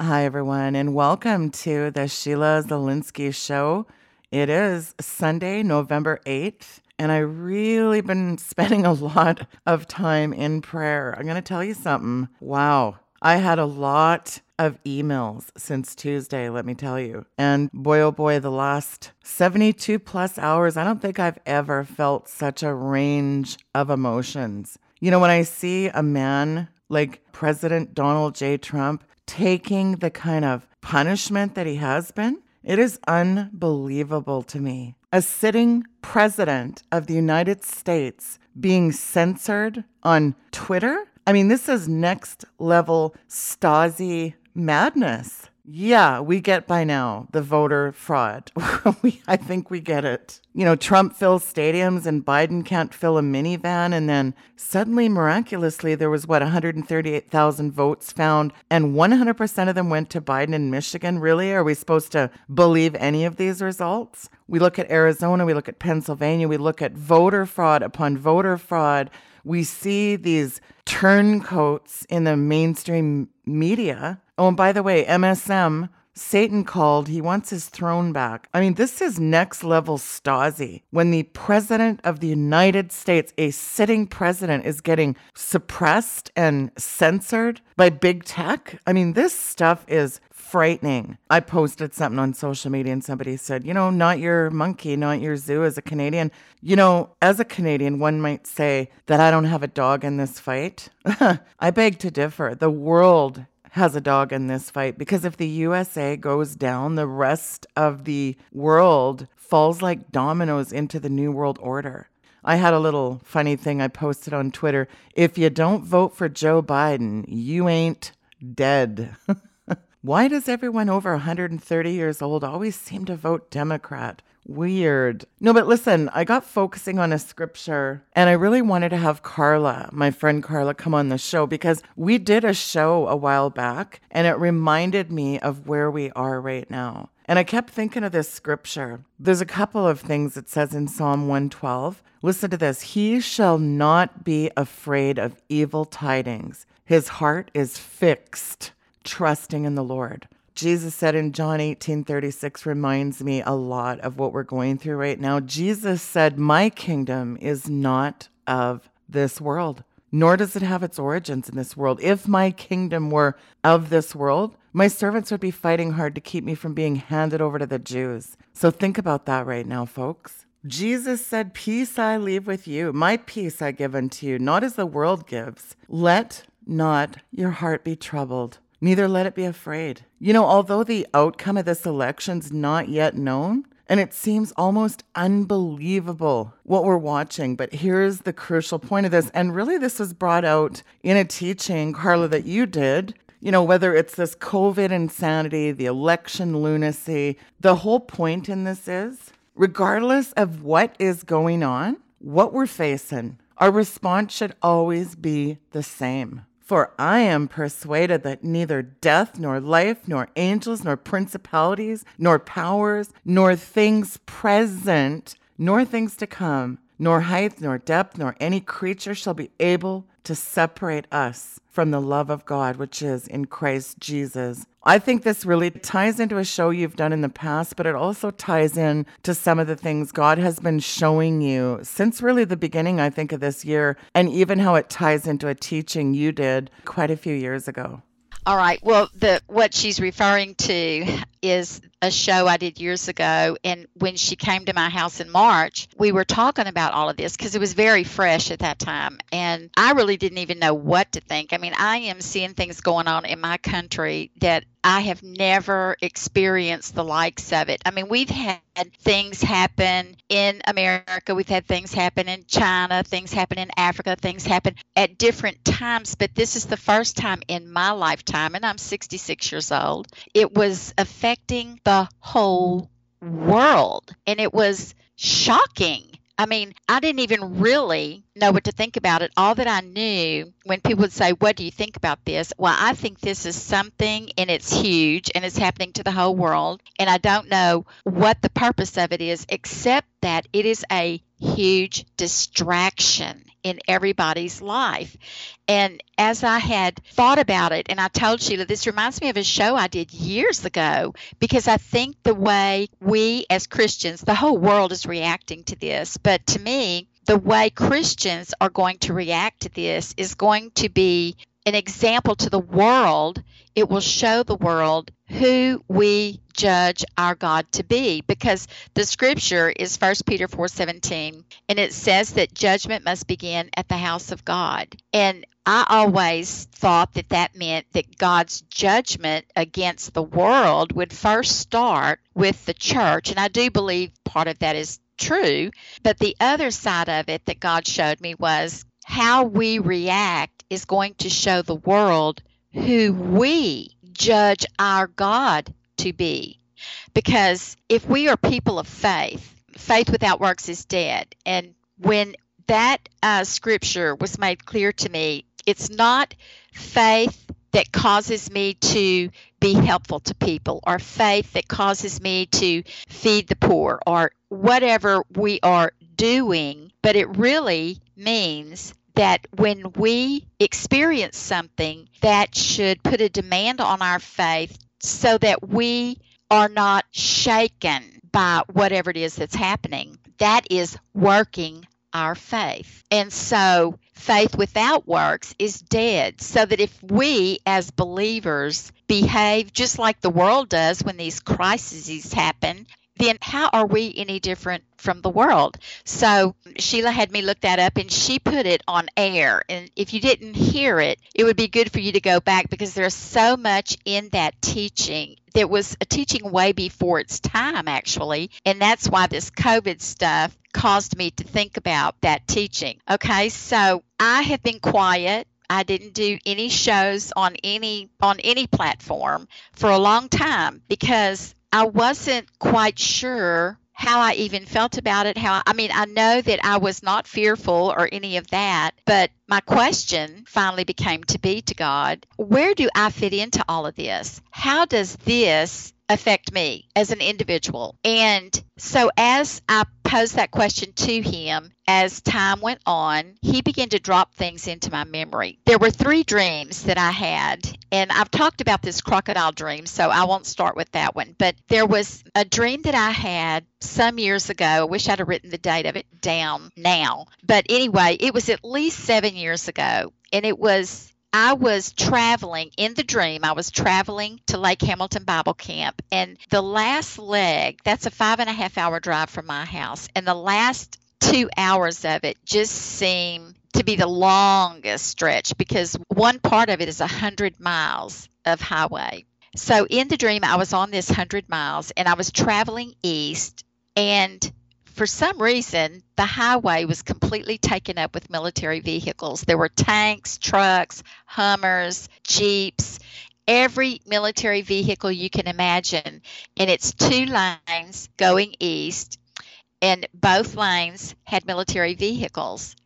Hi, everyone, and welcome to the Sheila Zilinsky Show. It is Sunday, November 8th, and I really been spending a lot of time in prayer. I'm going to tell you something. Wow. I had a lot of emails since Tuesday, let me tell you. And boy, oh boy, the last 72 plus hours, I don't think I've ever felt such a range of emotions. You know, when I see a man like President Donald J. Trump taking the kind of punishment that he has been, it is unbelievable to me. A sitting president of the United States being censored on Twitter. I mean, this is next level Stasi madness. Yeah, we get by now the voter fraud. we, I think we get it. You know, Trump fills stadiums and Biden can't fill a minivan. And then suddenly, miraculously, there was what, 138,000 votes found, and 100% of them went to Biden in Michigan. Really? Are we supposed to believe any of these results? We look at Arizona, we look at Pennsylvania, we look at voter fraud upon voter fraud. We see these turncoats in the mainstream media Oh, and by the way, MSM, Satan called, he wants his throne back. I mean, this is next level Stasi. When the president of the United States, a sitting president, is getting suppressed and censored by big tech. I mean, this stuff is frightening. I posted something on social media and somebody said, you know, not your monkey, not your zoo as a Canadian. You know, as a Canadian, one might say that I don't have a dog in this fight. I beg to differ. The world has a dog in this fight because if the USA goes down, the rest of the world falls like dominoes into the New World Order. I had a little funny thing I posted on Twitter. If you don't vote for Joe Biden, you ain't dead. Why does everyone over 130 years old always seem to vote Democrat? Weird. No, but listen, I got focusing on a scripture and I really wanted to have Carla, my friend Carla, come on the show because we did a show a while back and it reminded me of where we are right now. And I kept thinking of this scripture. There's a couple of things it says in Psalm 112. Listen to this He shall not be afraid of evil tidings, his heart is fixed, trusting in the Lord. Jesus said in John 18 36 reminds me a lot of what we're going through right now. Jesus said, My kingdom is not of this world, nor does it have its origins in this world. If my kingdom were of this world, my servants would be fighting hard to keep me from being handed over to the Jews. So think about that right now, folks. Jesus said, Peace I leave with you, my peace I give unto you, not as the world gives. Let not your heart be troubled neither let it be afraid. You know, although the outcome of this election's not yet known, and it seems almost unbelievable what we're watching, but here's the crucial point of this. And really, this was brought out in a teaching, Carla, that you did. You know, whether it's this COVID insanity, the election lunacy, the whole point in this is regardless of what is going on, what we're facing, our response should always be the same. For I am persuaded that neither death, nor life, nor angels, nor principalities, nor powers, nor things present, nor things to come, nor height, nor depth, nor any creature shall be able to separate us from the love of God, which is in Christ Jesus. I think this really ties into a show you've done in the past, but it also ties in to some of the things God has been showing you since really the beginning, I think, of this year, and even how it ties into a teaching you did quite a few years ago. All right. Well, the what she's referring to is a show I did years ago. And when she came to my house in March, we were talking about all of this because it was very fresh at that time. And I really didn't even know what to think. I mean, I am seeing things going on in my country that I have never experienced the likes of it. I mean, we've had things happen in America, we've had things happen in China, things happen in Africa, things happen at different times, but this is the first time in my lifetime, and I'm 66 years old, it was affecting the whole world. And it was shocking I mean, I didn't even really know what to think about it. All that I knew when people would say, What do you think about this? Well, I think this is something and it's huge and it's happening to the whole world. And I don't know what the purpose of it is, except that it is a huge distraction. In everybody's life. And as I had thought about it, and I told Sheila, this reminds me of a show I did years ago because I think the way we as Christians, the whole world is reacting to this. But to me, the way Christians are going to react to this is going to be an example to the world. It will show the world who we judge our God to be because the scripture is 1 Peter 4:17 and it says that judgment must begin at the house of God. And I always thought that that meant that God's judgment against the world would first start with the church and I do believe part of that is true, but the other side of it that God showed me was how we react is going to show the world who we judge our God to be. Because if we are people of faith, faith without works is dead. And when that uh, scripture was made clear to me, it's not faith that causes me to be helpful to people, or faith that causes me to feed the poor, or whatever we are doing, but it really means that when we experience something that should put a demand on our faith so that we are not shaken by whatever it is that's happening, that is working our faith. And so faith without works is dead. So that if we as believers behave just like the world does when these crises happen, then how are we any different from the world? So Sheila had me look that up and she put it on air. And if you didn't hear it, it would be good for you to go back because there's so much in that teaching. There was a teaching way before its time, actually. And that's why this COVID stuff caused me to think about that teaching. Okay, so I have been quiet. I didn't do any shows on any on any platform for a long time because I wasn't quite sure how I even felt about it. How I mean, I know that I was not fearful or any of that, but my question finally became to be to God, where do I fit into all of this? How does this affect me as an individual? And so as I posed that question to him, as time went on, he began to drop things into my memory. There were three dreams that I had, and I've talked about this crocodile dream, so I won't start with that one. But there was a dream that I had some years ago. I wish I'd have written the date of it down now. But anyway, it was at least seven years ago, and it was I was traveling in the dream. I was traveling to Lake Hamilton Bible Camp, and the last leg, that's a five and a half hour drive from my house, and the last two hours of it just seem to be the longest stretch because one part of it is a 100 miles of highway. So in the dream, I was on this 100 miles and I was traveling east, and for some reason, the highway was completely taken up with military vehicles. There were tanks, trucks, Hummers, Jeeps, every military vehicle you can imagine. And it's two lanes going east, and both lanes had military vehicles.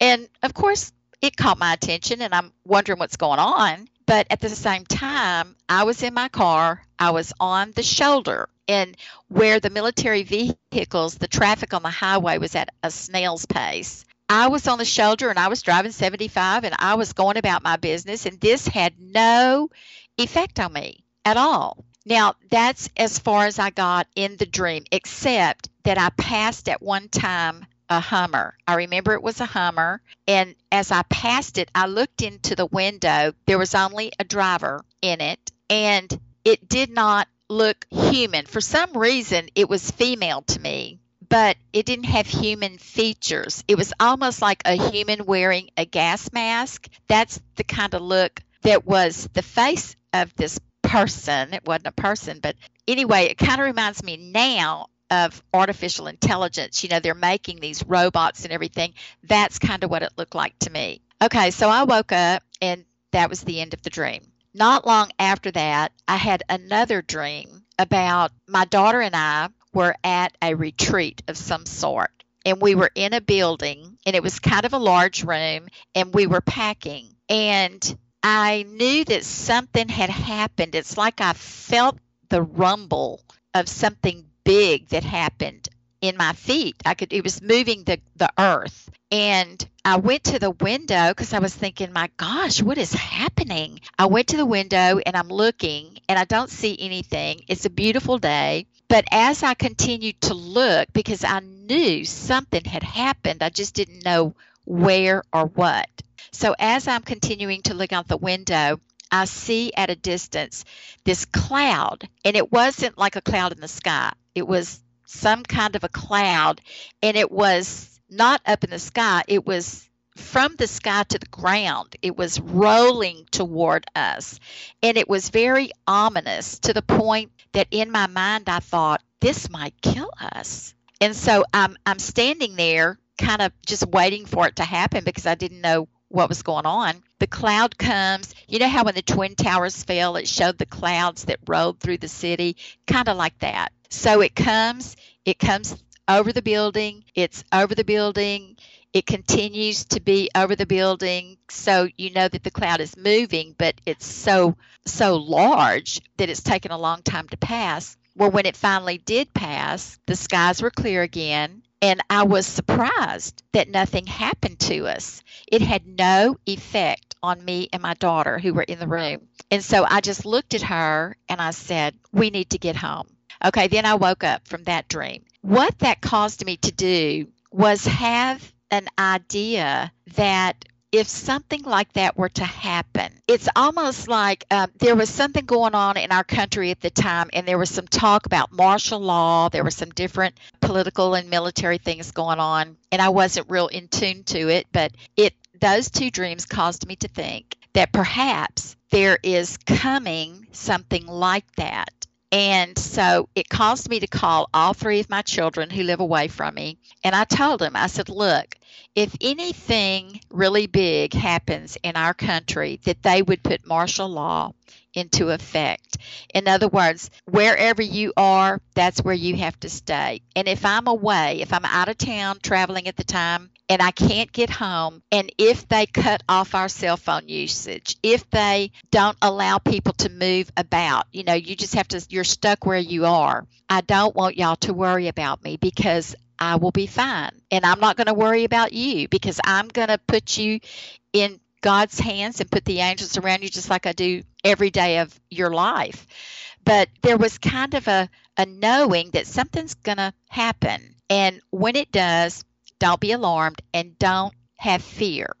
And of course, it caught my attention, and I'm wondering what's going on. But at the same time, I was in my car, I was on the shoulder and where the military vehicles, the traffic on the highway was at a snail's pace. I was on the shoulder and I was driving 75 and I was going about my business, and this had no effect on me at all. Now, that's as far as I got in the dream, except that I passed at one time a Hummer. I remember it was a Hummer. And as I passed it, I looked into the window. There was only a driver in it, and it did not look human. For some reason, it was female to me, but it didn't have human features. It was almost like a human wearing a gas mask. That's the kind of look that was the face of this person. It wasn't a person, but anyway, it kind of reminds me now of artificial intelligence. You know, they're making these robots and everything. That's kind of what it looked like to me. Okay, so I woke up and that was the end of the dream. Not long after that, I had another dream about my daughter and I were at a retreat of some sort. And we were in a building, and it was kind of a large room, and we were packing. And I knew that something had happened. It's like I felt the rumble of something big that happened in my feet. I could it was moving the the earth. And I went to the window because I was thinking, my gosh, what is happening? I went to the window and I'm looking and I don't see anything. It's a beautiful day. But as I continued to look, because I knew something had happened, I just didn't know where or what. So as I'm continuing to look out the window, I see at a distance this cloud, and it wasn't like a cloud in the sky. It was some kind of a cloud, and it was not up in the sky. It was from the sky to the ground. It was rolling toward us, and it was very ominous to the point that in my mind I thought, this might kill us. And so I'm, I'm standing there kind of just waiting for it to happen because I didn't know what was going on. The cloud comes. You know how when the Twin Towers fell, it showed the clouds that rolled through the city? Kind of like that. So it comes, it comes over the building, it's over the building, it continues to be over the building. So you know that the cloud is moving, but it's so, so large that it's taken a long time to pass. Well, when it finally did pass, the skies were clear again and I was surprised that nothing happened to us. It had no effect on me and my daughter who were in the room. And so I just looked at her and I said, We need to get home. Okay, then I woke up from that dream. What that caused me to do was have an idea that if something like that were to happen, it's almost like um, there was something going on in our country at the time, and there was some talk about martial law. There were some different political and military things going on, and I wasn't real in tune to it. But it those two dreams caused me to think that perhaps there is coming something like that. And so it caused me to call all three of my children who live away from me. And I told them, I said, look, if anything really big happens in our country, that they would put martial law into effect. In other words, wherever you are, that's where you have to stay. And if I'm away, if I'm out of town traveling at the time, and I can't get home, and if they cut off our cell phone usage, if they don't allow people to move about, you know, you just have to, you're stuck where you are. I don't want y'all to worry about me because I will be fine. And I'm not going to worry about you because I'm going to put you in God's hands and put the angels around you just like I do every day of your life. But there was kind of a, a knowing that something's going to happen. And when it does, don't be alarmed and don't have fear.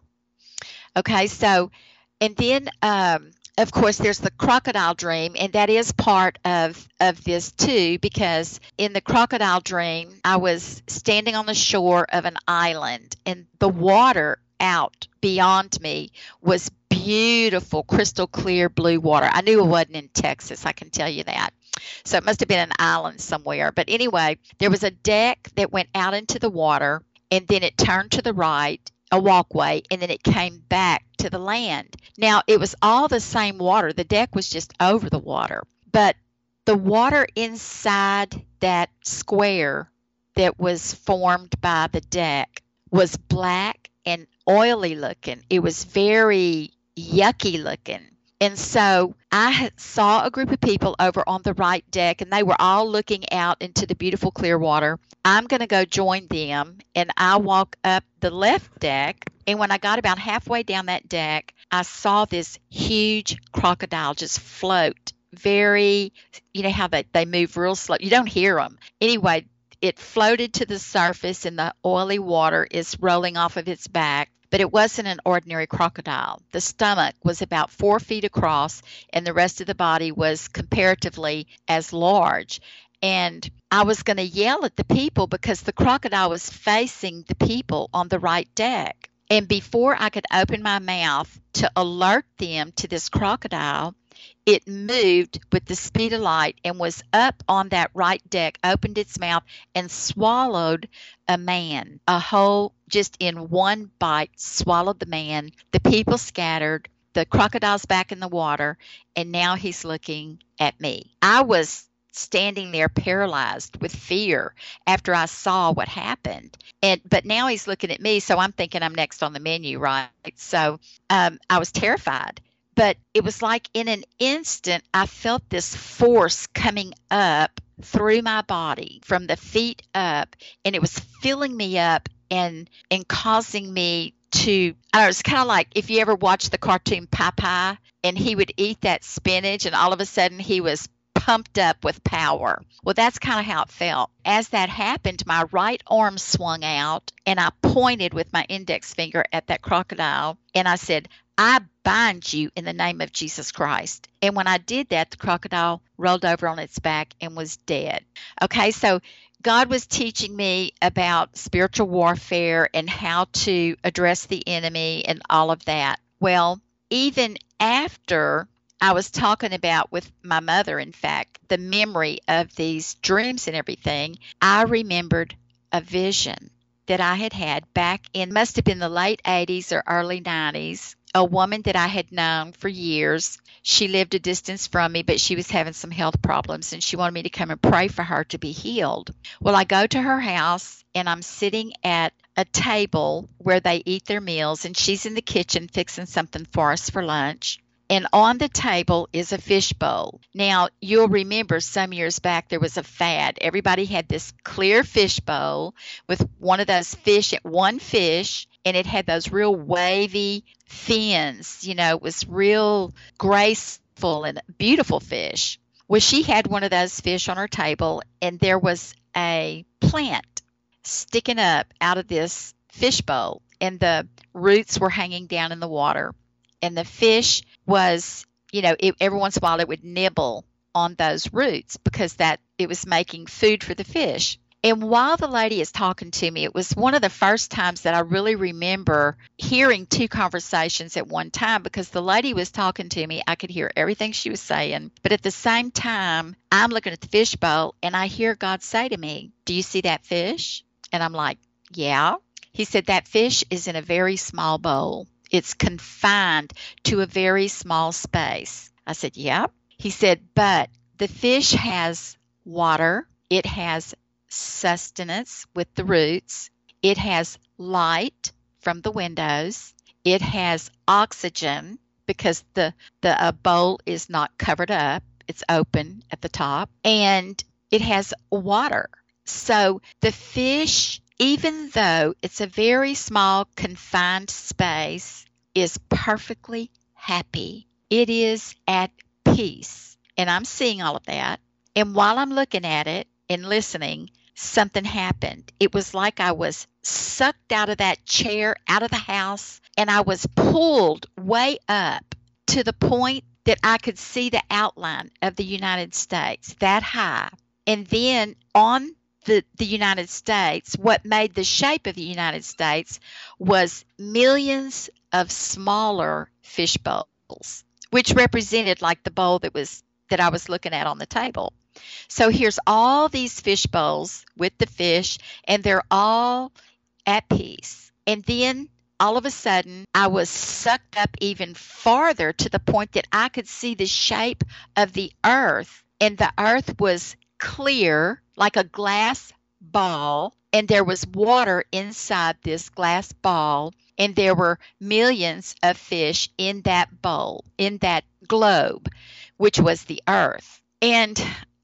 Okay, so, and then um, of course, there's the crocodile dream, and that is part of of this too, because in the crocodile dream, I was standing on the shore of an island, and the water out beyond me was beautiful, crystal clear blue water. I knew it wasn't in Texas, I can tell you that. So it must have been an island somewhere. But anyway, there was a deck that went out into the water, and then it turned to the right a walkway and then it came back to the land. Now, it was all the same water. The deck was just over the water. But the water inside that square that was formed by the deck was black and oily looking. It was very yucky looking. And so I saw a group of people over on the right deck, and they were all looking out into the beautiful clear water. I'm going to go join them, and I walk up the left deck. And when I got about halfway down that deck, I saw this huge crocodile just float very, you know, how they, they move real slow. You don't hear them. Anyway, it floated to the surface, and the oily water is rolling off of its back but it wasn't an ordinary crocodile. The stomach was about four feet across, and the rest of the body was comparatively as large. And I was going to yell at the people because the crocodile was facing the people on the right deck. And before I could open my mouth to alert them to this crocodile, it moved with the speed of light and was up on that right deck, opened its mouth, and swallowed a man. A whole, just in one bite, swallowed the man. The people scattered. The crocodile's back in the water, and now he's looking at me. I was standing there paralyzed with fear after I saw what happened. And but now he's looking at me, so I'm thinking I'm next on the menu, right? So um, I was terrified. But it was like in an instant, I felt this force coming up through my body from the feet up, and it was filling me up and and causing me to I don't know, it's kind of like if you ever watch the cartoon Popeye and he would eat that spinach and all of a sudden he was pumped up with power. Well, that's kind of how it felt. As that happened, my right arm swung out and I pointed with my index finger at that crocodile and I said, I bind you in the name of Jesus Christ. And when I did that, the crocodile rolled over on its back and was dead. Okay, so God was teaching me about spiritual warfare and how to address the enemy and all of that. Well, even after I was talking about with my mother, in fact, the memory of these dreams and everything, I remembered a vision that I had had back in, must have been the late 80s or early 90s. A woman that I had known for years. She lived a distance from me, but she was having some health problems and she wanted me to come and pray for her to be healed. Well, I go to her house and I'm sitting at a table where they eat their meals and she's in the kitchen fixing something for us for lunch and on the table is a fishbowl. Now, you'll remember some years back there was a fad. Everybody had this clear fishbowl with one of those fish, at one fish, and it had those real wavy fins. You know, it was real graceful and beautiful fish. Well, she had one of those fish on her table, and there was a plant sticking up out of this fishbowl, and the roots were hanging down in the water and the fish was, you know, it, every once in a while it would nibble on those roots because that it was making food for the fish. And while the lady is talking to me, it was one of the first times that I really remember hearing two conversations at one time because the lady was talking to me. I could hear everything she was saying. But at the same time, I'm looking at the fish bowl and I hear God say to me, Do you see that fish? And I'm like, Yeah. He said, That fish is in a very small bowl. It's confined to a very small space. I said, Yep. He said, But the fish has water, it has sustenance with the roots, it has light from the windows, it has oxygen because the, the uh, bowl is not covered up, it's open at the top, and it has water. So the fish even though it's a very small, confined space, is perfectly happy. It is at peace. And I'm seeing all of that. And while I'm looking at it and listening, something happened. It was like I was sucked out of that chair, out of the house, and I was pulled way up to the point that I could see the outline of the United States that high. And then on the, the United States, what made the shape of the United States was millions of smaller fish bowls, which represented like the bowl that was that I was looking at on the table. So here's all these fish bowls with the fish, and they're all at peace. And then all of a sudden, I was sucked up even farther to the point that I could see the shape of the earth, and the earth was clear like a glass ball, and there was water inside this glass ball, and there were millions of fish in that bowl, in that globe, which was the earth. And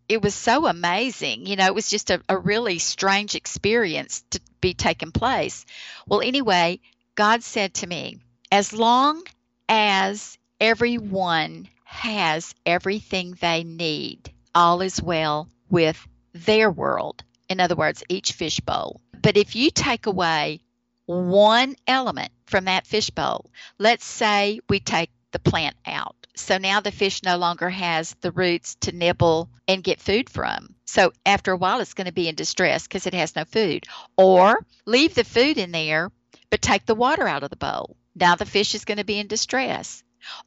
it was so amazing. You know, it was just a, a really strange experience to be taking place. Well, anyway, God said to me, as long as everyone has everything they need, all is well with their world. In other words, each fishbowl. But if you take away one element from that fishbowl, let's say we take the plant out. So now the fish no longer has the roots to nibble and get food from. So after a while, it's going to be in distress because it has no food. Or leave the food in there, but take the water out of the bowl. Now the fish is going to be in distress.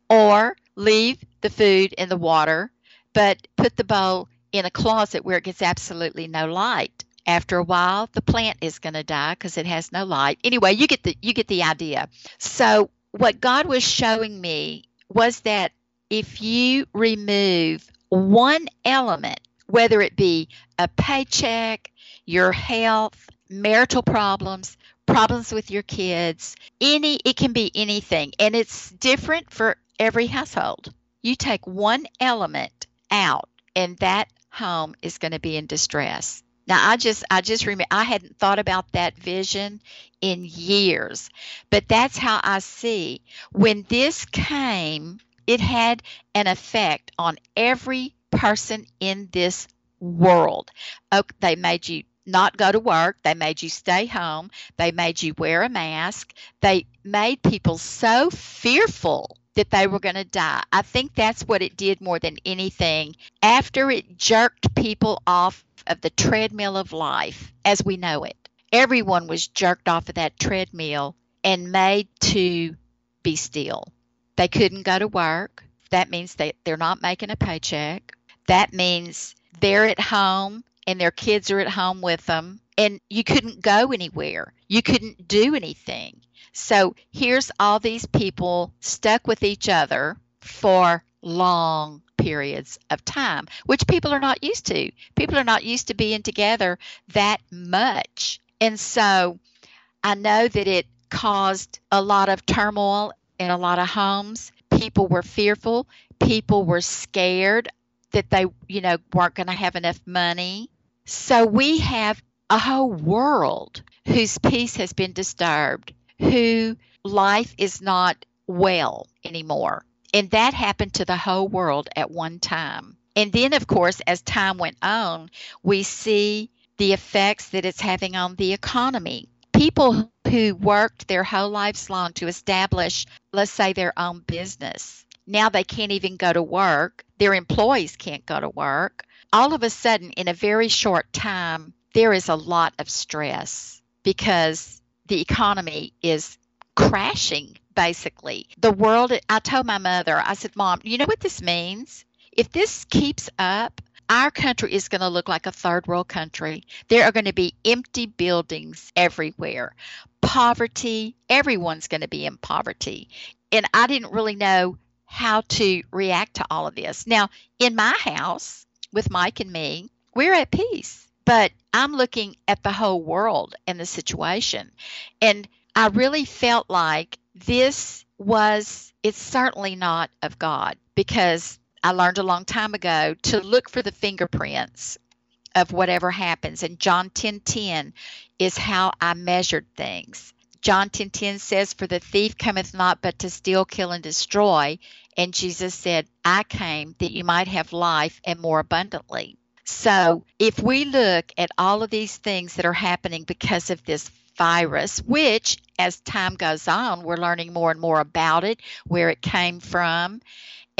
Or leave the food in the water, but put the bowl in a closet where it gets absolutely no light. After a while, the plant is going to die because it has no light. Anyway, you get the you get the idea. So what God was showing me was that if you remove one element, whether it be a paycheck, your health, marital problems, problems with your kids, any it can be anything and it's different for every household. You take one element out and that home is going to be in distress. Now I just I just remember I hadn't thought about that vision in years. But that's how I see when this came, it had an effect on every person in this world. Oh, they made you not go to work. They made you stay home. They made you wear a mask. They made people so fearful that they were going to die. I think that's what it did more than anything. After it jerked people off of the treadmill of life as we know it, everyone was jerked off of that treadmill and made to be still. They couldn't go to work. That means they, they're not making a paycheck. That means they're at home and their kids are at home with them and you couldn't go anywhere. You couldn't do anything. So here's all these people stuck with each other for long periods of time, which people are not used to. People are not used to being together that much. And so I know that it caused a lot of turmoil in a lot of homes. People were fearful. People were scared that they, you know, weren't going to have enough money. So we have a whole world whose peace has been disturbed, who life is not well anymore. And that happened to the whole world at one time. And then, of course, as time went on, we see the effects that it's having on the economy. People who worked their whole lives long to establish, let's say, their own business, now they can't even go to work. Their employees can't go to work. All of a sudden, in a very short time, there is a lot of stress because the economy is crashing basically. The world, I told my mother, I said, Mom, you know what this means? If this keeps up, our country is going to look like a third world country. There are going to be empty buildings everywhere. Poverty, everyone's going to be in poverty. And I didn't really know how to react to all of this. Now, in my house with Mike and me, we're at peace, but I'm looking at the whole world and the situation. And I really felt like this was, it's certainly not of God because I learned a long time ago to look for the fingerprints of whatever happens. And John 10:10 10, is how I measured things. John 10:10 10, 10 says, "For the thief cometh not but to steal, kill, and destroy." And Jesus said, "I came that you might have life and more abundantly." So, if we look at all of these things that are happening because of this virus, which as time goes on, we're learning more and more about it, where it came from.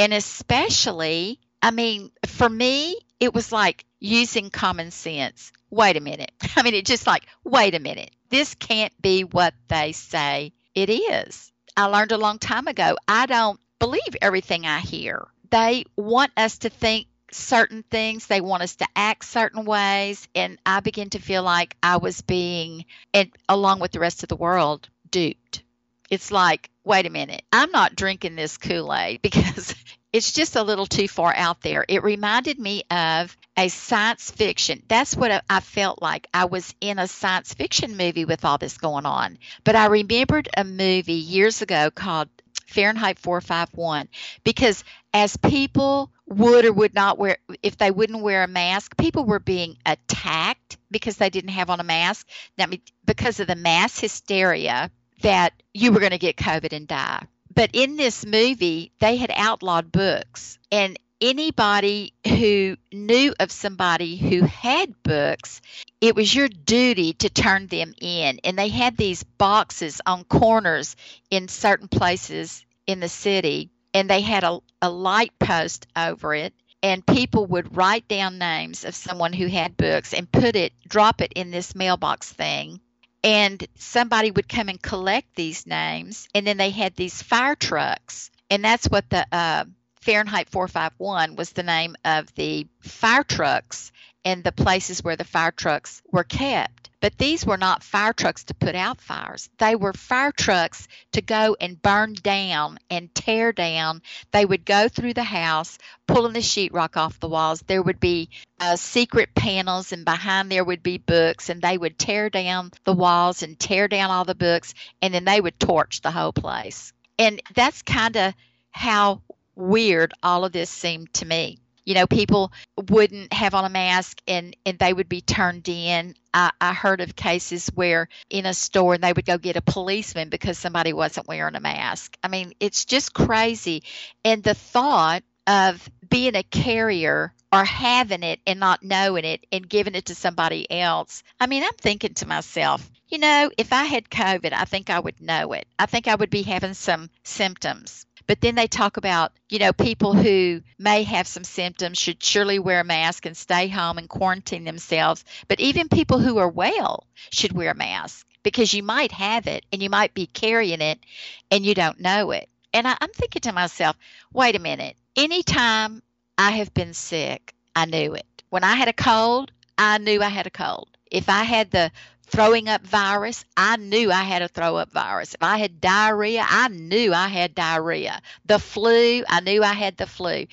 And especially, I mean, for me, it was like using common sense. Wait a minute. I mean, it's just like, wait a minute. This can't be what they say it is. I learned a long time ago. I don't believe everything I hear. They want us to think certain things. They want us to act certain ways. And I begin to feel like I was being, and along with the rest of the world, duped. It's like, wait a minute, I'm not drinking this Kool Aid because it's just a little too far out there. It reminded me of a science fiction. That's what I felt like. I was in a science fiction movie with all this going on. But I remembered a movie years ago called Fahrenheit 451 because as people would or would not wear if they wouldn't wear a mask people were being attacked because they didn't have on a mask that because of the mass hysteria that you were going to get covid and die. But in this movie they had outlawed books and anybody who knew of somebody who had books it was your duty to turn them in. And they had these boxes on corners in certain places in the city and they had a, a light post over it and people would write down names of someone who had books and put it drop it in this mailbox thing and somebody would come and collect these names and then they had these fire trucks and that's what the uh, fahrenheit 451 was the name of the fire trucks and the places where the fire trucks were kept but these were not fire trucks to put out fires. They were fire trucks to go and burn down and tear down. They would go through the house, pulling the sheetrock off the walls. There would be uh, secret panels, and behind there would be books, and they would tear down the walls and tear down all the books, and then they would torch the whole place. And that's kind of how weird all of this seemed to me. You know, people wouldn't have on a mask and, and they would be turned in. I, I heard of cases where in a store they would go get a policeman because somebody wasn't wearing a mask. I mean, it's just crazy. And the thought of being a carrier or having it and not knowing it and giving it to somebody else. I mean, I'm thinking to myself, you know, if I had COVID, I think I would know it. I think I would be having some symptoms. But then they talk about, you know, people who may have some symptoms should surely wear a mask and stay home and quarantine themselves. But even people who are well should wear a mask because you might have it and you might be carrying it and you don't know it. And I, am thinking to myself, wait a minute. Anytime I have been sick, I knew it. When I had a cold, I knew I had a cold. If I had the throwing up virus, I knew I had a throw up virus. If I had diarrhea, I knew I had diarrhea. The flu, I knew I had the flu.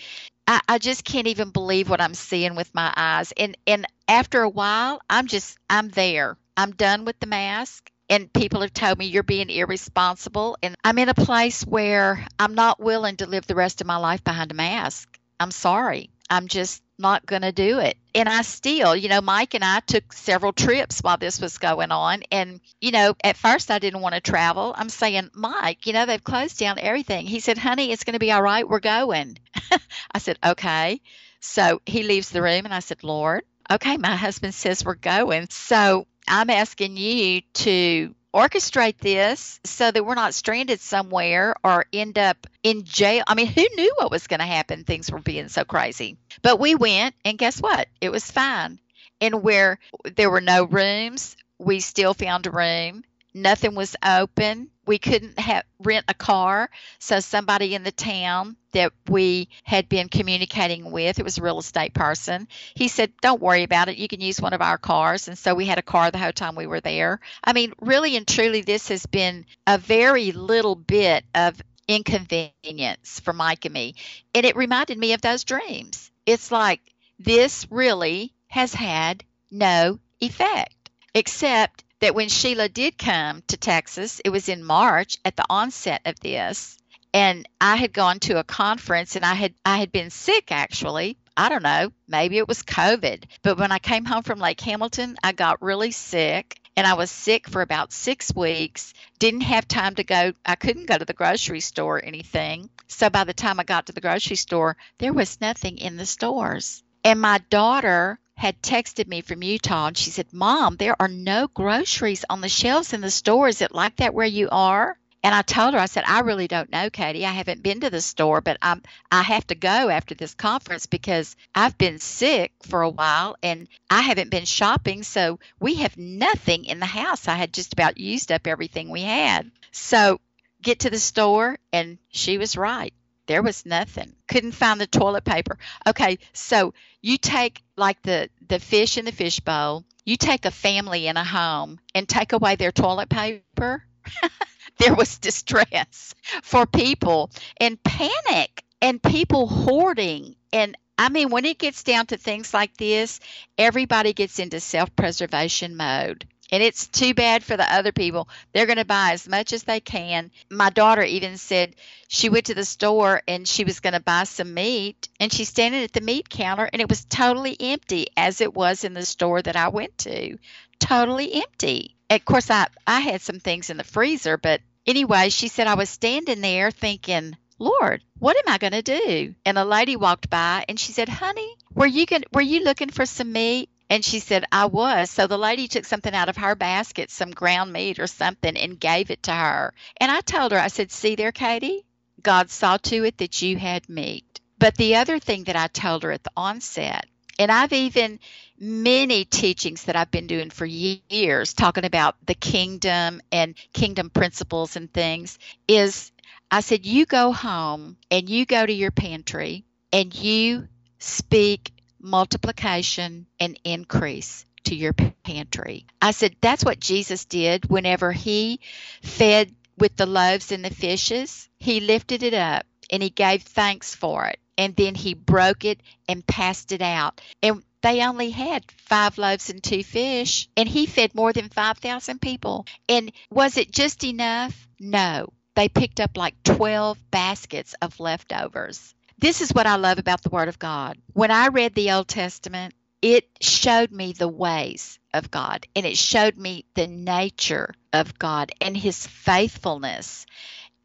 I, I just can't even believe what I'm seeing with my eyes. And and after a while, I'm just I'm there. I'm done with the mask. And people have told me you're being irresponsible. And I'm in a place where I'm not willing to live the rest of my life behind a mask. I'm sorry. I'm just not going to do it. And I still, you know, Mike and I took several trips while this was going on. And, you know, at first I didn't want to travel. I'm saying, Mike, you know, they've closed down everything. He said, honey, it's going to be all right. We're going. I said, okay. So he leaves the room and I said, Lord, okay, my husband says we're going. So I'm asking you to orchestrate this so that we're not stranded somewhere or end up in jail. I mean, who knew what was going to happen? Things were being so crazy. But we went, and guess what? It was fine. And where there were no rooms, we still found a room. Nothing was open. We couldn't have rent a car. So somebody in the town that we had been communicating with, it was a real estate person, he said, Don't worry about it. You can use one of our cars. And so we had a car the whole time we were there. I mean, really and truly, this has been a very little bit of inconvenience for Mike and me. And it reminded me of those dreams. It's like this really has had no effect, except that when Sheila did come to Texas, it was in March at the onset of this, and I had gone to a conference and I had I had been sick actually. I don't know, maybe it was COVID. But when I came home from Lake Hamilton, I got really sick and I was sick for about 6 weeks. Didn't have time to go I couldn't go to the grocery store or anything. So by the time I got to the grocery store, there was nothing in the stores. And my daughter had texted me from Utah and she said, Mom, there are no groceries on the shelves in the store. Is it like that where you are? And I told her, I said, I really don't know, Katie. I haven't been to the store, but I'm I have to go after this conference because I've been sick for a while and I haven't been shopping, so we have nothing in the house. I had just about used up everything we had. So get to the store and she was right. There was nothing. Couldn't find the toilet paper. Okay, so you take like the the fish in the fish bowl. You take a family in a home and take away their toilet paper. there was distress for people and panic and people hoarding and I mean, when it gets down to things like this, everybody gets into self preservation mode. And it's too bad for the other people. They're going to buy as much as they can. My daughter even said she went to the store and she was going to buy some meat. And she's standing at the meat counter and it was totally empty, as it was in the store that I went to. Totally empty. Of course, I, I had some things in the freezer, but anyway, she said I was standing there thinking, Lord, what am I going to do? And a lady walked by and she said, Honey, were you going, were you looking for some meat? And she said, I was. So the lady took something out of her basket, some ground meat or something, and gave it to her. And I told her, I said, See there, Katie? God saw to it that you had meat. But the other thing that I told her at the onset, and I've even many teachings that I've been doing for years talking about the kingdom and kingdom principles and things is I said, you go home and you go to your pantry and you speak multiplication and increase to your pantry. I said, that's what Jesus did whenever he fed with the loaves and the fishes. He lifted it up and he gave thanks for it. And then he broke it and passed it out. And they only had five loaves and two fish, and he fed more than 5,000 people. And was it just enough? No. They picked up like 12 baskets of leftovers this is what I love about the Word of God. When I read the Old Testament, it showed me the ways of God and it showed me the nature of God and His faithfulness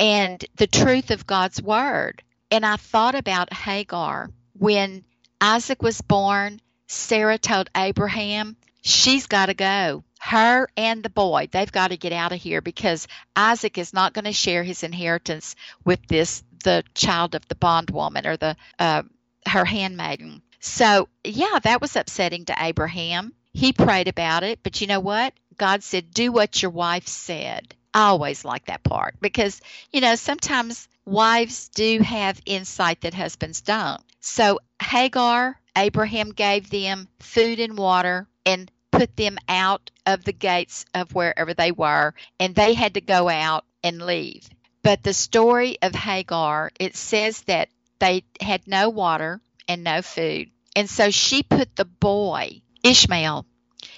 and the truth of God's Word. And I thought about Hagar when Isaac was born. Sarah told Abraham, she's got to go. Her and the boy, they've got to get out of here because Isaac is not going to share his inheritance with this the child of the bondwoman or the uh, her handmaiden. So yeah, that was upsetting to Abraham. He prayed about it, but you know what? God said, "Do what your wife said." I always like that part because you know sometimes wives do have insight that husbands don't. So Hagar, Abraham gave them food and water and put them out of the gates of wherever they were, and they had to go out and leave. But the story of Hagar, it says that they had no water and no food. And so she put the boy, Ishmael,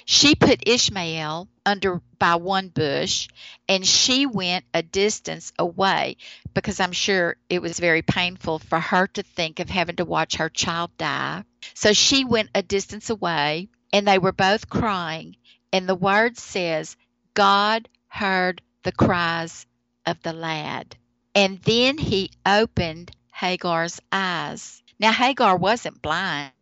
she put Ishmael under by one bush and she went a distance away because I'm sure it was very painful for her to think of having to watch her child die. So she went a distance away and they were both crying. And the word says, God heard the cries of the lad. And then he opened Hagar's eyes. Now, Hagar wasn't blind,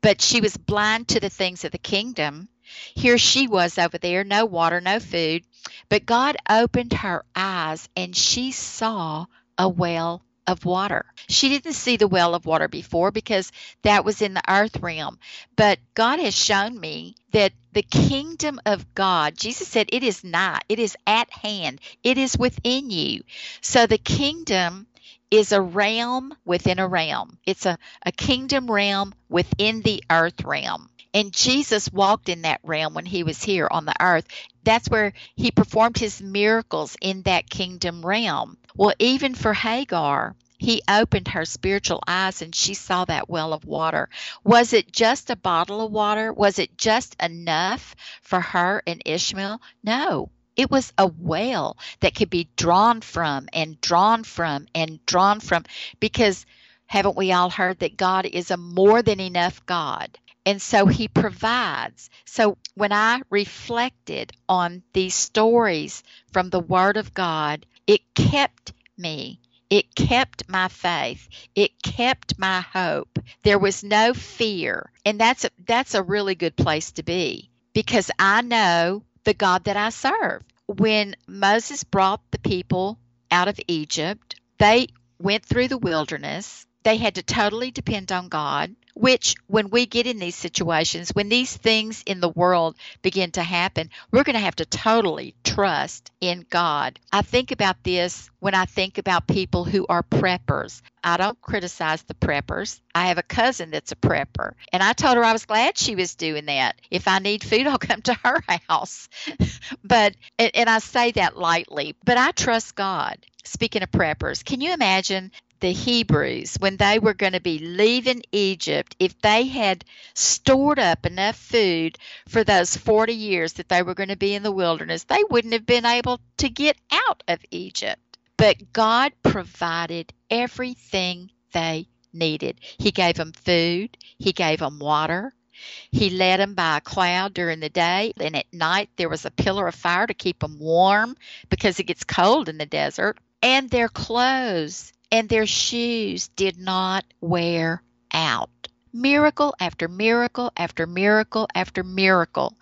but she was blind to the things of the kingdom. Here she was over there, no water, no food. But God opened her eyes and she saw a well of water. She didn't see the well of water before because that was in the earth realm. But God has shown me that the kingdom of God, Jesus said, it is not, it is at hand, it is within you. So the kingdom is a realm within a realm, it's a, a kingdom realm within the earth realm. And Jesus walked in that realm when he was here on the earth. That's where he performed his miracles in that kingdom realm. Well, even for Hagar, he opened her spiritual eyes and she saw that well of water. Was it just a bottle of water? Was it just enough for her and Ishmael? No. It was a well that could be drawn from and drawn from and drawn from because haven't we all heard that God is a more than enough God? And so he provides. So when I reflected on these stories from the Word of God, it kept me. It kept my faith. It kept my hope. There was no fear. And that's a, that's a really good place to be because I know the God that I serve. When Moses brought the people out of Egypt, they went through the wilderness. They had to totally depend on God which when we get in these situations when these things in the world begin to happen we're going to have to totally trust in god. I think about this when i think about people who are preppers. I don't criticize the preppers. I have a cousin that's a prepper and i told her i was glad she was doing that. If i need food i'll come to her house. But and, i say that lightly but i trust god. Speaking of preppers, can you imagine the Hebrews when they were going to be leaving Egypt, if they had stored up enough food for those 40 years that they were going to be in the wilderness, they wouldn't have been able to get out of Egypt. But God provided everything they needed. He gave them food, He gave them water. He led them by a cloud during the day, and at night there was a pillar of fire to keep them warm because it gets cold in the desert. And their clothes and their shoes did not wear out. Miracle after miracle after miracle after miracle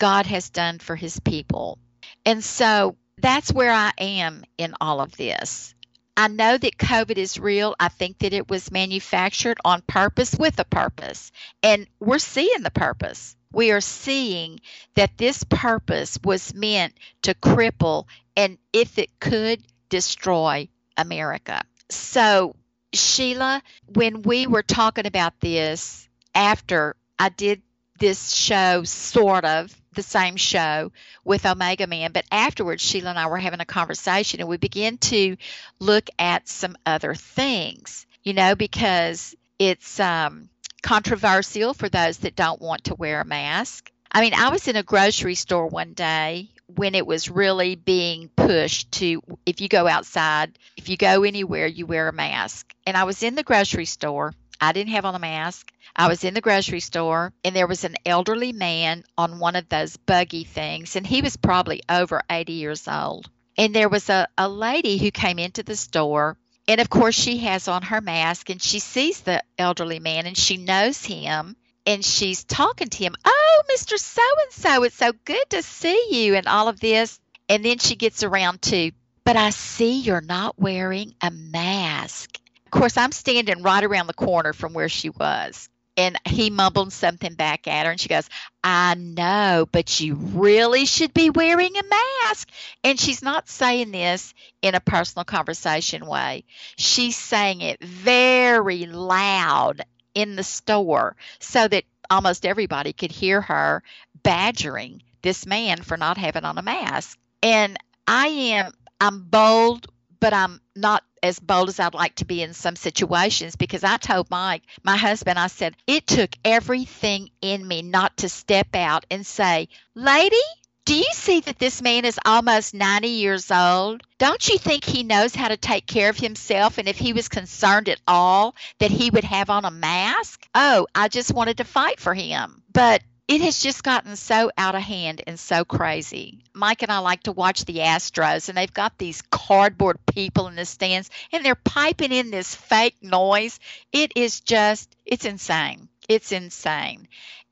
God has done for his people. And so that's where I am in all of this. I know that COVID is real. I think that it was manufactured on purpose with a purpose. And we're seeing the purpose. We are seeing that this purpose was meant to cripple and, if it could, destroy America. So, Sheila, when we were talking about this after I did this show, sort of the same show with Omega Man, but afterwards, Sheila and I were having a conversation and we began to look at some other things, you know, because it's um, controversial for those that don't want to wear a mask. I mean, I was in a grocery store one day when it was really being pushed to if you go outside, if you go anywhere, you wear a mask. And I was in the grocery store. I didn't have on a mask. I was in the grocery store and there was an elderly man on one of those buggy things, and he was probably over 80 years old. And there was a, a lady who came into the store, and of course, she has on her mask and she sees the elderly man and she knows him and she's talking to him. Oh, Mr. So and so, it's so good to see you, and all of this. And then she gets around to, but I see you're not wearing a mask. Of course, I'm standing right around the corner from where she was. And he mumbled something back at her, and she goes, I know, but you really should be wearing a mask. And she's not saying this in a personal conversation way. She's saying it very loud in the store so that almost everybody could hear her badgering this man for not having on a mask. And I am I'm bold, but I'm not as bold as I'd like to be in some situations because I told Mike, my husband, I said, it took everything in me not to step out and say, Lady, do you see that this man is almost 90 years old? Don't you think he knows how to take care of himself? And if he was concerned at all that he would have on a mask? Oh, I just wanted to fight for him. But it has just gotten so out of hand and so crazy. Mike and I like to watch the Astros, and they've got these cardboard people in the stands, and they're piping in this fake noise. It is just, it's insane. It's insane.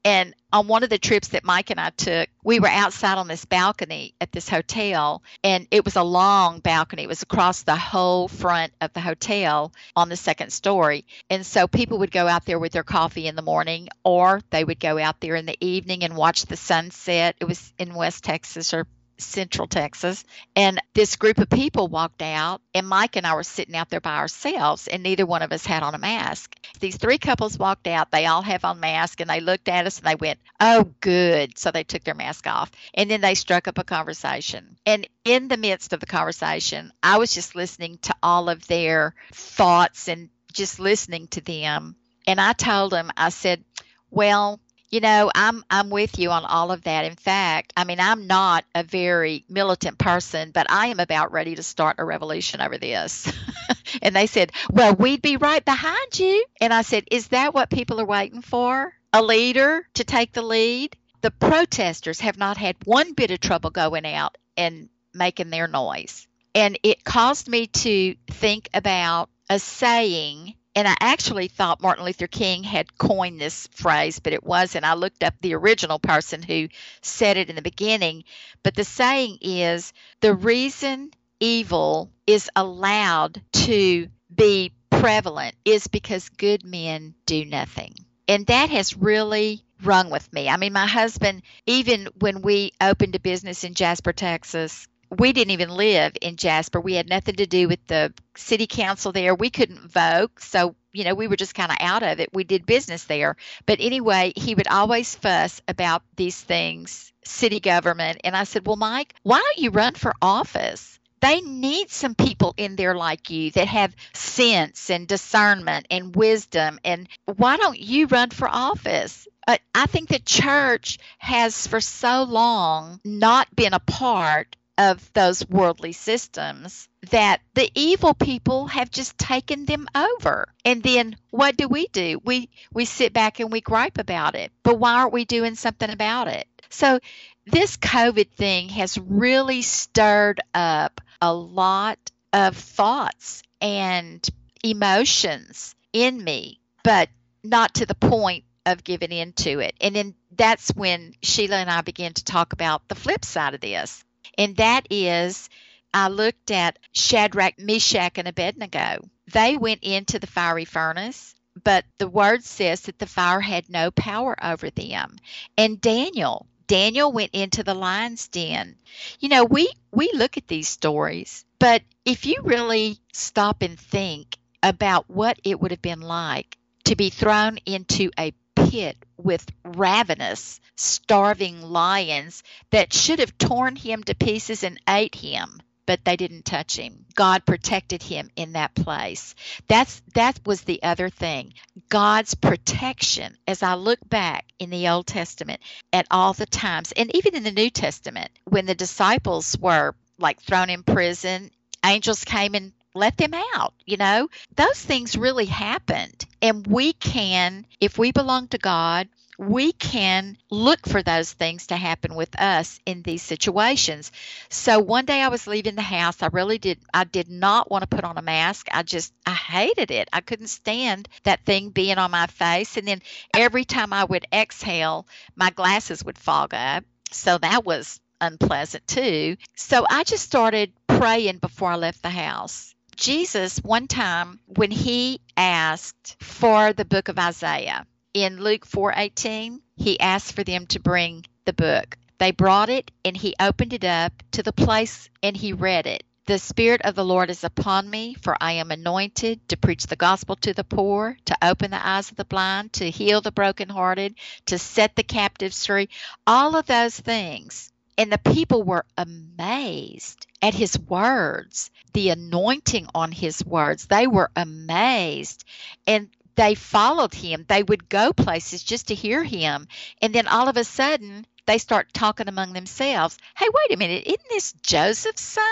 And on one of the trips that Mike and I took, we were outside on this balcony at this hotel, and it was a long balcony. It was across the whole front of the hotel on the second story. And so people would go out there with their coffee in the morning, or they would go out there in the evening and watch the sunset. It was in West Texas or Central Texas. And this group of people walked out, and Mike and I were sitting out there by ourselves, and neither one of us had on a mask. These three couples walked out. They all have on masks, and they looked at us and they went, Oh, good. So they took their mask off. And then they struck up a conversation. And in the midst of the conversation, I was just listening to all of their thoughts and just listening to them. And I told them, I said, well, you know, I'm I'm with you on all of that. In fact, I mean, I'm not a very militant person, but I am about ready to start a revolution over this. and they said, "Well, we'd be right behind you." And I said, "Is that what people are waiting for? A leader to take the lead?" The protesters have not had one bit of trouble going out and making their noise. And it caused me to think about a saying and I actually thought Martin Luther King had coined this phrase, but it wasn't. I looked up the original person who said it in the beginning. But the saying is the reason evil is allowed to be prevalent is because good men do nothing. And that has really rung with me. I mean, my husband, even when we opened a business in Jasper, Texas, we didn't even live in Jasper. We had nothing to do with the city council there. We couldn't vote. So, you know, we were just kind of out of it. We did business there. But anyway, he would always fuss about these things, city government. And I said, Well, Mike, why don't you run for office? They need some people in there like you that have sense and discernment and wisdom. And why don't you run for office? Uh, I think the church has for so long not been a part of those worldly systems that the evil people have just taken them over. And then what do we do? We we sit back and we gripe about it. But why aren't we doing something about it? So this COVID thing has really stirred up a lot of thoughts and emotions in me, but not to the point of giving in to it. And then that's when Sheila and I began to talk about the flip side of this and that is I looked at Shadrach, Meshach, and Abednego. They went into the fiery furnace, but the word says that the fire had no power over them. And Daniel, Daniel went into the lion's den. You know, we we look at these stories, but if you really stop and think about what it would have been like to be thrown into a pit with ravenous, starving lions that should have torn him to pieces and ate him. but they didn't touch him. God protected him in that place. That's that was the other thing. God's protection as I look back in the Old Testament at all the times and even in the New Testament when the disciples were like thrown in prison, angels came and let them out. You know, those things really happened. And we can, if we belong to God, we can look for those things to happen with us in these situations. So one day I was leaving the house. I really did I did not want to put on a mask. I just I hated it. I couldn't stand that thing being on my face and then every time I would exhale, my glasses would fog up. So that was unpleasant too. So I just started praying before I left the house. Jesus, one time when he asked for the book of Isaiah, in Luke 4:18, he asked for them to bring the book. They brought it and he opened it up to the place and he read it. The Spirit of the Lord is upon me, for I am anointed to preach the gospel to the poor, to open the eyes of the blind, to heal the brokenhearted, to set the captives free. All of those things. And the people were amazed at his words, the anointing on his words. They were amazed. And they followed him. They would go places just to hear him. And then all of a sudden, they start talking among themselves. Hey, wait a minute, isn't this Joseph's son?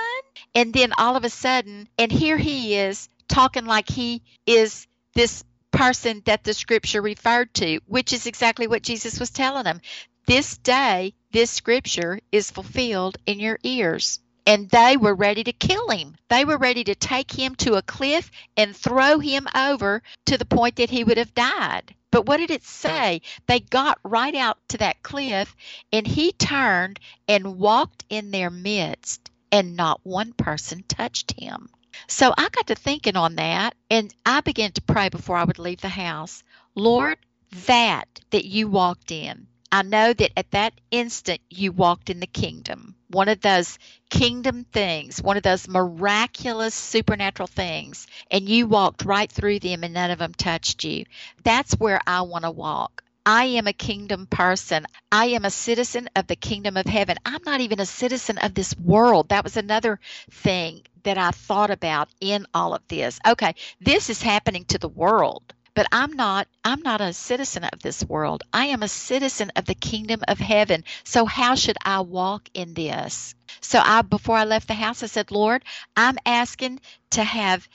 And then all of a sudden, and here he is talking like he is this person that the scripture referred to, which is exactly what Jesus was telling them. This day, this scripture is fulfilled in your ears and they were ready to kill him. They were ready to take him to a cliff and throw him over to the point that he would have died. But what did it say? They got right out to that cliff, and he turned and walked in their midst, and not one person touched him. So I got to thinking on that, and I began to pray before I would leave the house Lord, that that you walked in, I know that at that instant you walked in the kingdom. One of those kingdom things, one of those miraculous supernatural things, and you walked right through them and none of them touched you. That's where I want to walk. I am a kingdom person. I am a citizen of the kingdom of heaven. I'm not even a citizen of this world. That was another thing that I thought about in all of this. Okay, this is happening to the world but i'm not i'm not a citizen of this world i am a citizen of the kingdom of heaven so how should i walk in this so i before i left the house i said lord i'm asking to have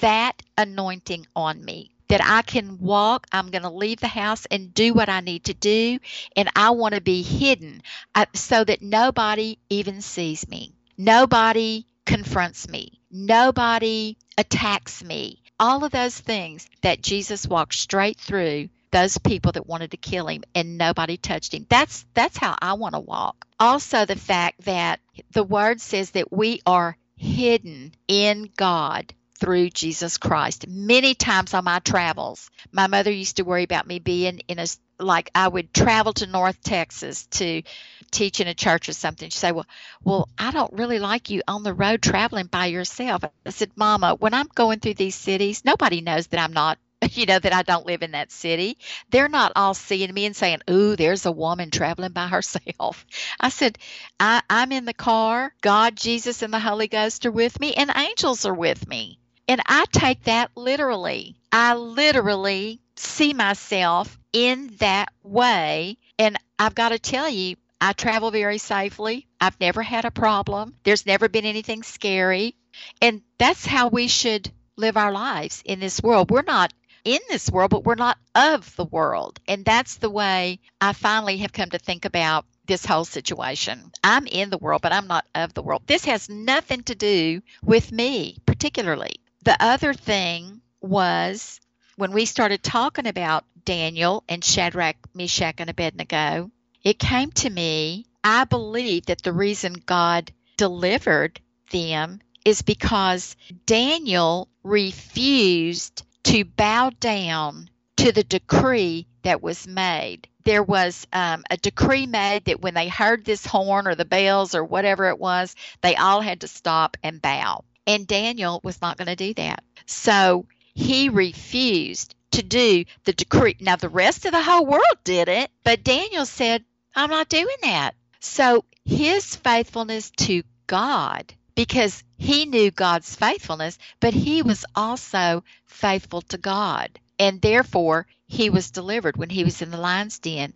that anointing on me that I can walk. I'm going to leave the house and do what I need to do. And I want to be hidden uh, so that nobody even sees me. Nobody confronts me. Nobody attacks me all of those things that Jesus walked straight through those people that wanted to kill him and nobody touched him. That's that's how I want to walk. Also the fact that the word says that we are hidden in God through Jesus Christ. Many times on my travels, my mother used to worry about me being in a like I would travel to North Texas to teach in a church or something. She'd say, Well, well, I don't really like you on the road traveling by yourself. I said, Mama, when I'm going through these cities, nobody knows that I'm not you know that I don't live in that city. They're not all seeing me and saying, "Ooh, there's a woman traveling by herself." I said, I, "I'm in the car. God, Jesus, and the Holy Ghost are with me, and angels are with me." And I take that literally. I literally see myself in that way. And I've got to tell you, I travel very safely. I've never had a problem. There's never been anything scary. And that's how we should live our lives in this world. We're not in this world, but we're not of the world. And that's the way I finally have come to think about this whole situation. I'm in the world, but I'm not of the world. This has nothing to do with me, particularly. The other thing was when we started talking about Daniel and Shadrach, Meshach, and Abednego, it came to me, I believe that the reason God delivered them is because Daniel refused to bow down to the decree that was made. There was um, a decree made that when they heard this horn or the bells or whatever it was, they all had to stop and bow. And Daniel was not going to do that. So he refused to do the decree. Now, the rest of the whole world did it, but Daniel said, I'm not doing that. So his faithfulness to God because he knew God's faithfulness, but he was also faithful to God. And therefore, he was delivered when he was in the lion's den.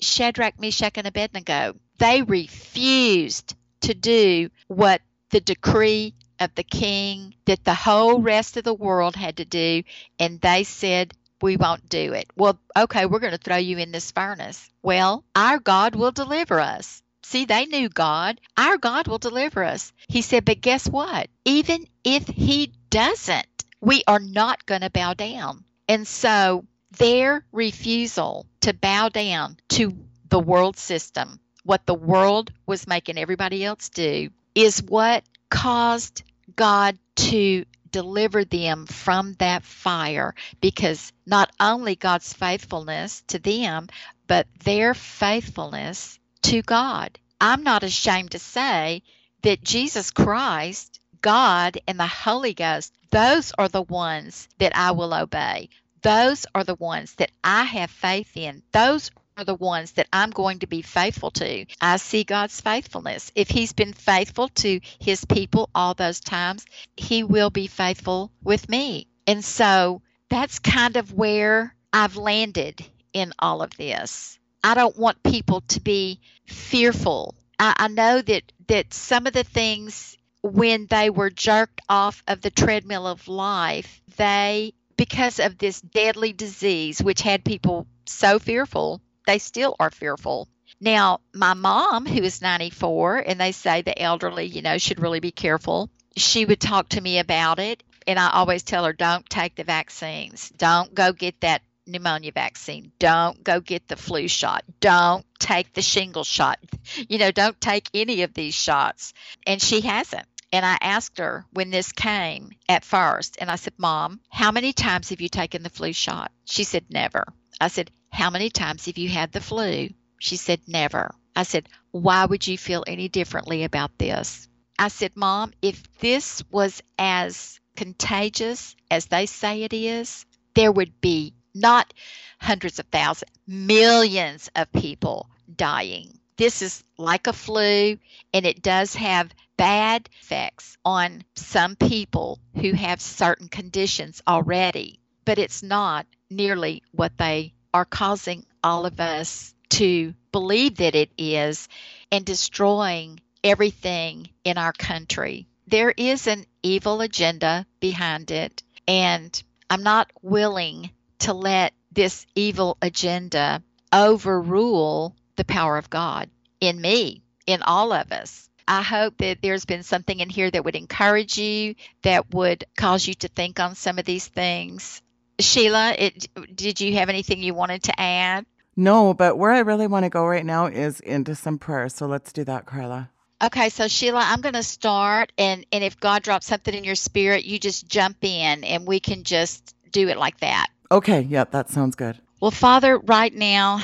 Shadrach, Meshach, and Abednego, they refused to do what the decree of the king that the whole rest of the world had to do, and they said, we won't do it. Well, okay, we're going to throw you in this furnace. Well, our God will deliver us. See, they knew God. Our God will deliver us. He said, but guess what? Even if He doesn't, we are not going to bow down. And so their refusal to bow down to the world system, what the world was making everybody else do, is what caused God to deliver them from that fire because not only God's faithfulness to them, but their faithfulness to God. I'm not ashamed to say that Jesus Christ, God, and the Holy Ghost, those are the ones that I will obey. Those are the ones that I have faith in. Those are the ones that I'm going to be faithful to. I see God's faithfulness. If He's been faithful to His people all those times, He will be faithful with me. And so that's kind of where I've landed in all of this. I don't want people to be fearful. I, I know that, that some of the things when they were jerked off of the treadmill of life, they, because of this deadly disease, which had people so fearful, they still are fearful. Now, my mom, who is 94, and they say the elderly, you know, should really be careful, she would talk to me about it. And I always tell her, don't take the vaccines. Don't go get that pneumonia vaccine. Don't go get the flu shot. Don't take the shingle shot. You know, don't take any of these shots. And she hasn't. And I asked her when this came at first, and I said, Mom, how many times have you taken the flu shot? She said, Never. I said, How many times have you had the flu? She said, Never. I said, Why would you feel any differently about this? I said, Mom, if this was as contagious as they say it is, there would be not hundreds of thousands, millions of people dying. This is like a flu, and it does have bad effects on some people who have certain conditions already, but it's not nearly what they are causing all of us to believe that it is and destroying everything in our country. There is an evil agenda behind it, and I'm not willing to let this evil agenda overrule the power of God in me, in all of us. I hope that there's been something in here that would encourage you, that would cause you to think on some of these things. Sheila, it, did you have anything you wanted to add? No, but where I really want to go right now is into some prayer. So let's do that, Carla. Okay, so Sheila, I'm going to start, and and if God drops something in your spirit, you just jump in, and we can just do it like that. Okay, yep, that sounds good. Well, Father, right now,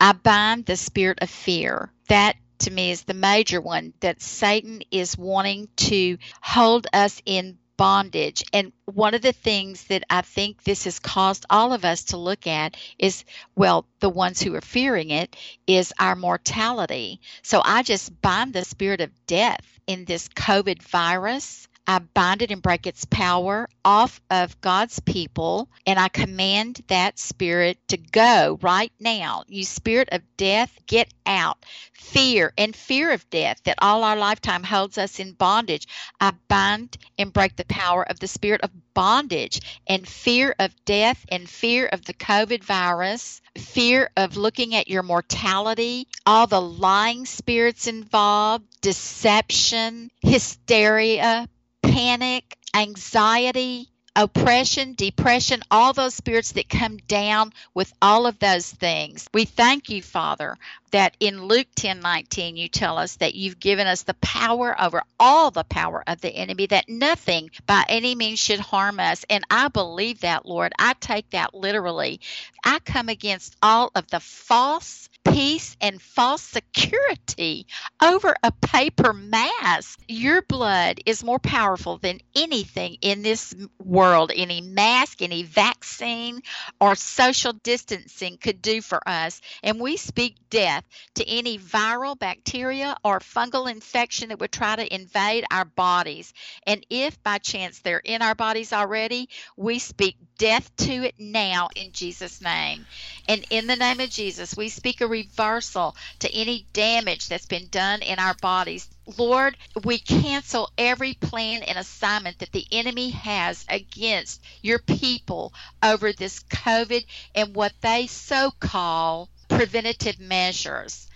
I bind the spirit of fear. That to me is the major one that Satan is wanting to hold us in bondage. And one of the things that I think this has caused all of us to look at is, well, the ones who are fearing it, is our mortality. So I just bind the spirit of death in this COVID virus. I bind it and break its power off of God's people, and I command that spirit to go right now. You spirit of death, get out. Fear and fear of death that all our lifetime holds us in bondage. I bind and break the power of the spirit of bondage and fear of death and fear of the COVID virus, fear of looking at your mortality, all the lying spirits involved, deception, hysteria, panic, anxiety, oppression, depression, all those spirits that come down with all of those things. We thank you, Father, that in Luke 10 19, you tell us that you've given us the power over all the power of the enemy, that nothing by any means should harm us. And I believe that, Lord. I take that literally. I come against all of the false peace and false security over a paper mask. Your blood is more powerful than anything in this world, any mask, any vaccine, or social distancing could do for us. And we speak death to any viral bacteria or fungal infection that would try to invade our bodies. And if by chance they're in our bodies already, we speak death to it now in Jesus' name. And in the name of Jesus, we speak a reversal to any damage that's been done in our bodies. Lord, we cancel every plan and assignment that the enemy has against your people over this COVID and what they so call preventative measures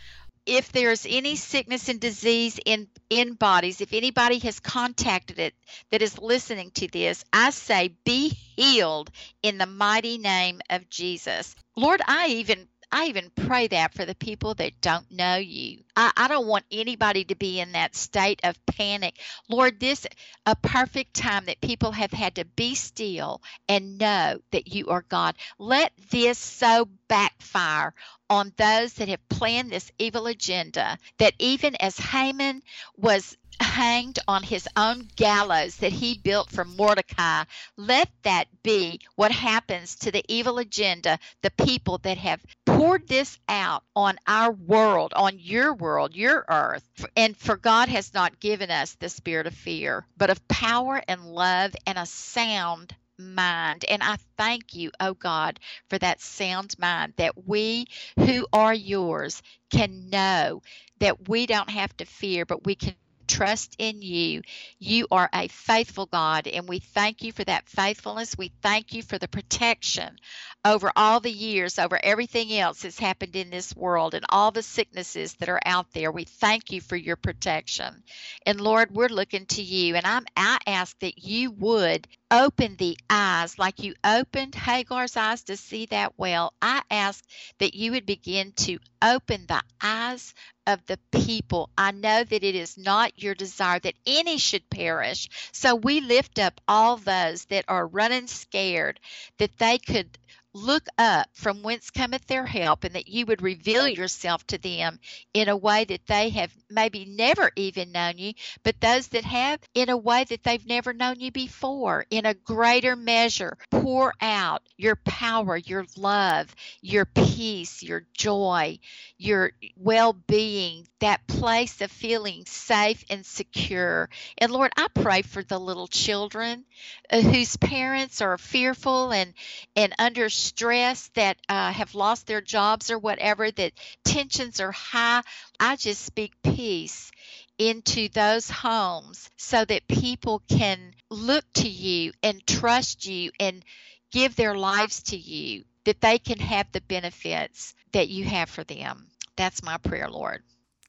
if there's any sickness and disease in in bodies if anybody has contacted it that is listening to this i say be healed in the mighty name of jesus lord i even I even pray that for the people that don't know you. I, I don't want anybody to be in that state of panic. Lord, this a perfect time that people have had to be still and know that you are God. Let this so backfire on those that have planned this evil agenda that even as Haman was hanged on his own gallows that he built for Mordecai. Let that be what happens to the evil agenda, the people that have poured this out on our world, on your world, your earth. And for God has not given us the spirit of fear, but of power and love and a sound mind. And I thank you, oh God, for that sound mind that we who are yours can know that we don't have to fear, but we can trust in you. You are a faithful God, and we thank you for that faithfulness. We thank you for the protection over all the years, over everything else that's happened in this world and all the sicknesses that are out there. We thank you for your protection. And Lord, we're looking to you, and I'm, I ask that you would open the eyes like you opened Hagar's eyes to see that well. I ask that you would begin to open the eyes of the people. I know that it is not your desire that any should perish. So we lift up all those that are running scared that they could look up from whence cometh their help, and that you would reveal yourself to them in a way that they have maybe never even known you, but those that have in a way that they've never known you before, in a greater measure. Pour out your power, your love, your peace, your joy, your well being, that place of feeling safe and secure. And Lord, I pray for the little children uh, whose parents are fearful and, and under stress that uh, have lost their jobs or whatever, that tensions are high. I just speak peace into those homes so that people can look to you and trust you and give their lives to you, that they can have the benefits that you have for them. That's my prayer, Lord.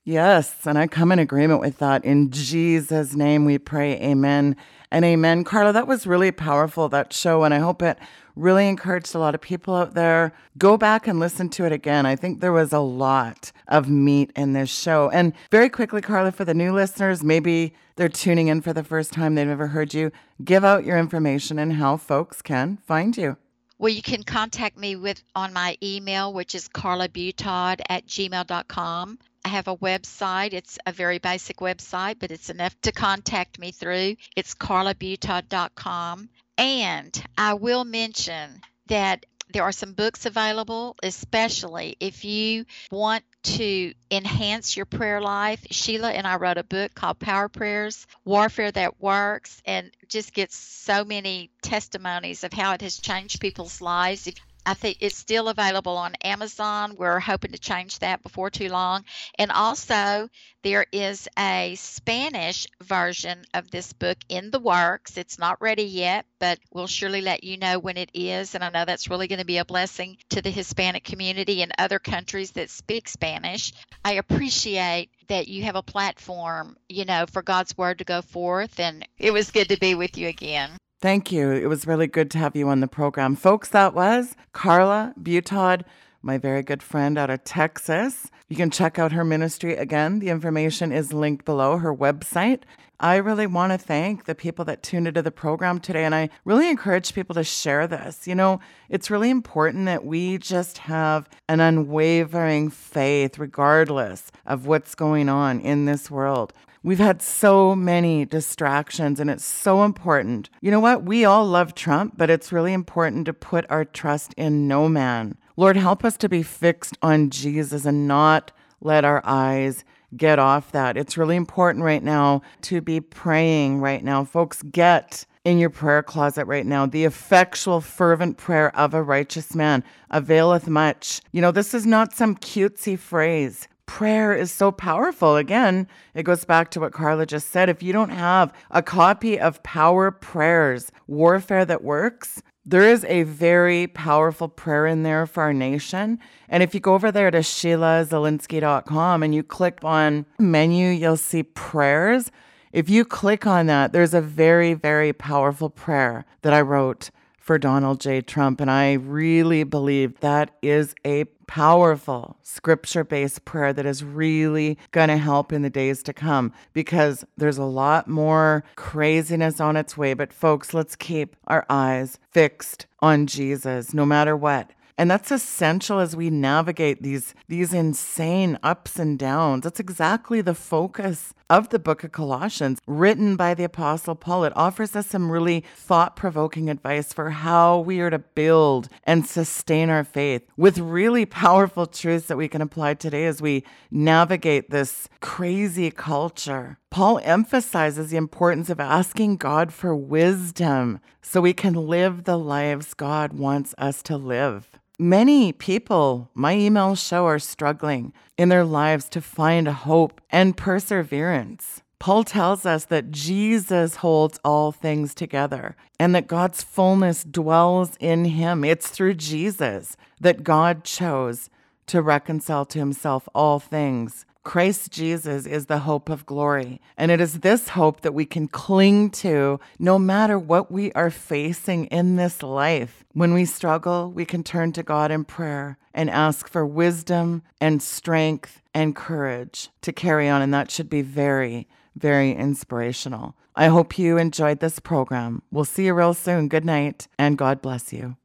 Yes, and I come in agreement with that. In Jesus' name we pray, amen and amen. Carla, that was really powerful, that show, and I hope it really encouraged a lot of people out there. Go back and listen to it again. I think there was a lot of meat in this show. And very quickly, Carla, for the new listeners, maybe they're tuning in for the first time, they've never heard you, give out your information and how folks can find you. Well, you can contact me with on my email, which is carlabutaud at gmail.com. I have a website. It's a very basic website, but it's enough to contact me through. It's carlabutaud.com. And I will mention that there are some books available, especially if you want to enhance your prayer life. Sheila and I wrote a book called Power Prayers Warfare That Works, and just gets so many testimonies of how it has changed people's lives. If I think it's still available on Amazon. We're hoping to change that before too long. And also, there is a Spanish version of this book in the works. It's not ready yet, but we'll surely let you know when it is. And I know that's really going to be a blessing to the Hispanic community and other countries that speak Spanish. I appreciate that you have a platform, you know, for God's word to go forth. And it was good to be with you again. Thank you. It was really good to have you on the program. Folks, that was Carla Butaud my very good friend out of Texas. You can check out her ministry again. The information is linked below her website. I really want to thank the people that tuned into the program today. And I really encourage people to share this. You know, it's really important that we just have an unwavering faith, regardless of what's going on in this world. We've had so many distractions, and it's so important. You know what? We all love Trump, but it's really important to put our trust in no man. Lord, help us to be fixed on Jesus and not let our eyes get off that. It's really important right now to be praying right now. Folks, get in your prayer closet right now. The effectual, fervent prayer of a righteous man availeth much. You know, this is not some cutesy phrase. Prayer is so powerful. Again, it goes back to what Carla just said. If you don't have a copy of Power Prayers, Warfare That Works, there is a very powerful prayer in there for our nation. And if you go over there to SheilaZilinsky.com and you click on menu, you'll see prayers. If you click on that, there's a very, very powerful prayer that I wrote for Donald J. Trump. And I really believe that is a powerful scripture based prayer that is really going to help in the days to come because there's a lot more craziness on its way. But, folks, let's keep our eyes fixed on Jesus no matter what. And that's essential as we navigate these, these insane ups and downs. That's exactly the focus of the book of Colossians, written by the Apostle Paul. It offers us some really thought provoking advice for how we are to build and sustain our faith with really powerful truths that we can apply today as we navigate this crazy culture. Paul emphasizes the importance of asking God for wisdom so we can live the lives God wants us to live. Many people, my emails show, are struggling in their lives to find hope and perseverance. Paul tells us that Jesus holds all things together and that God's fullness dwells in him. It's through Jesus that God chose to reconcile to himself all things Christ Jesus is the hope of glory. And it is this hope that we can cling to no matter what we are facing in this life. When we struggle, we can turn to God in prayer and ask for wisdom and strength and courage to carry on. And that should be very, very inspirational. I hope you enjoyed this program. We'll see you real soon. Good night, and God bless you.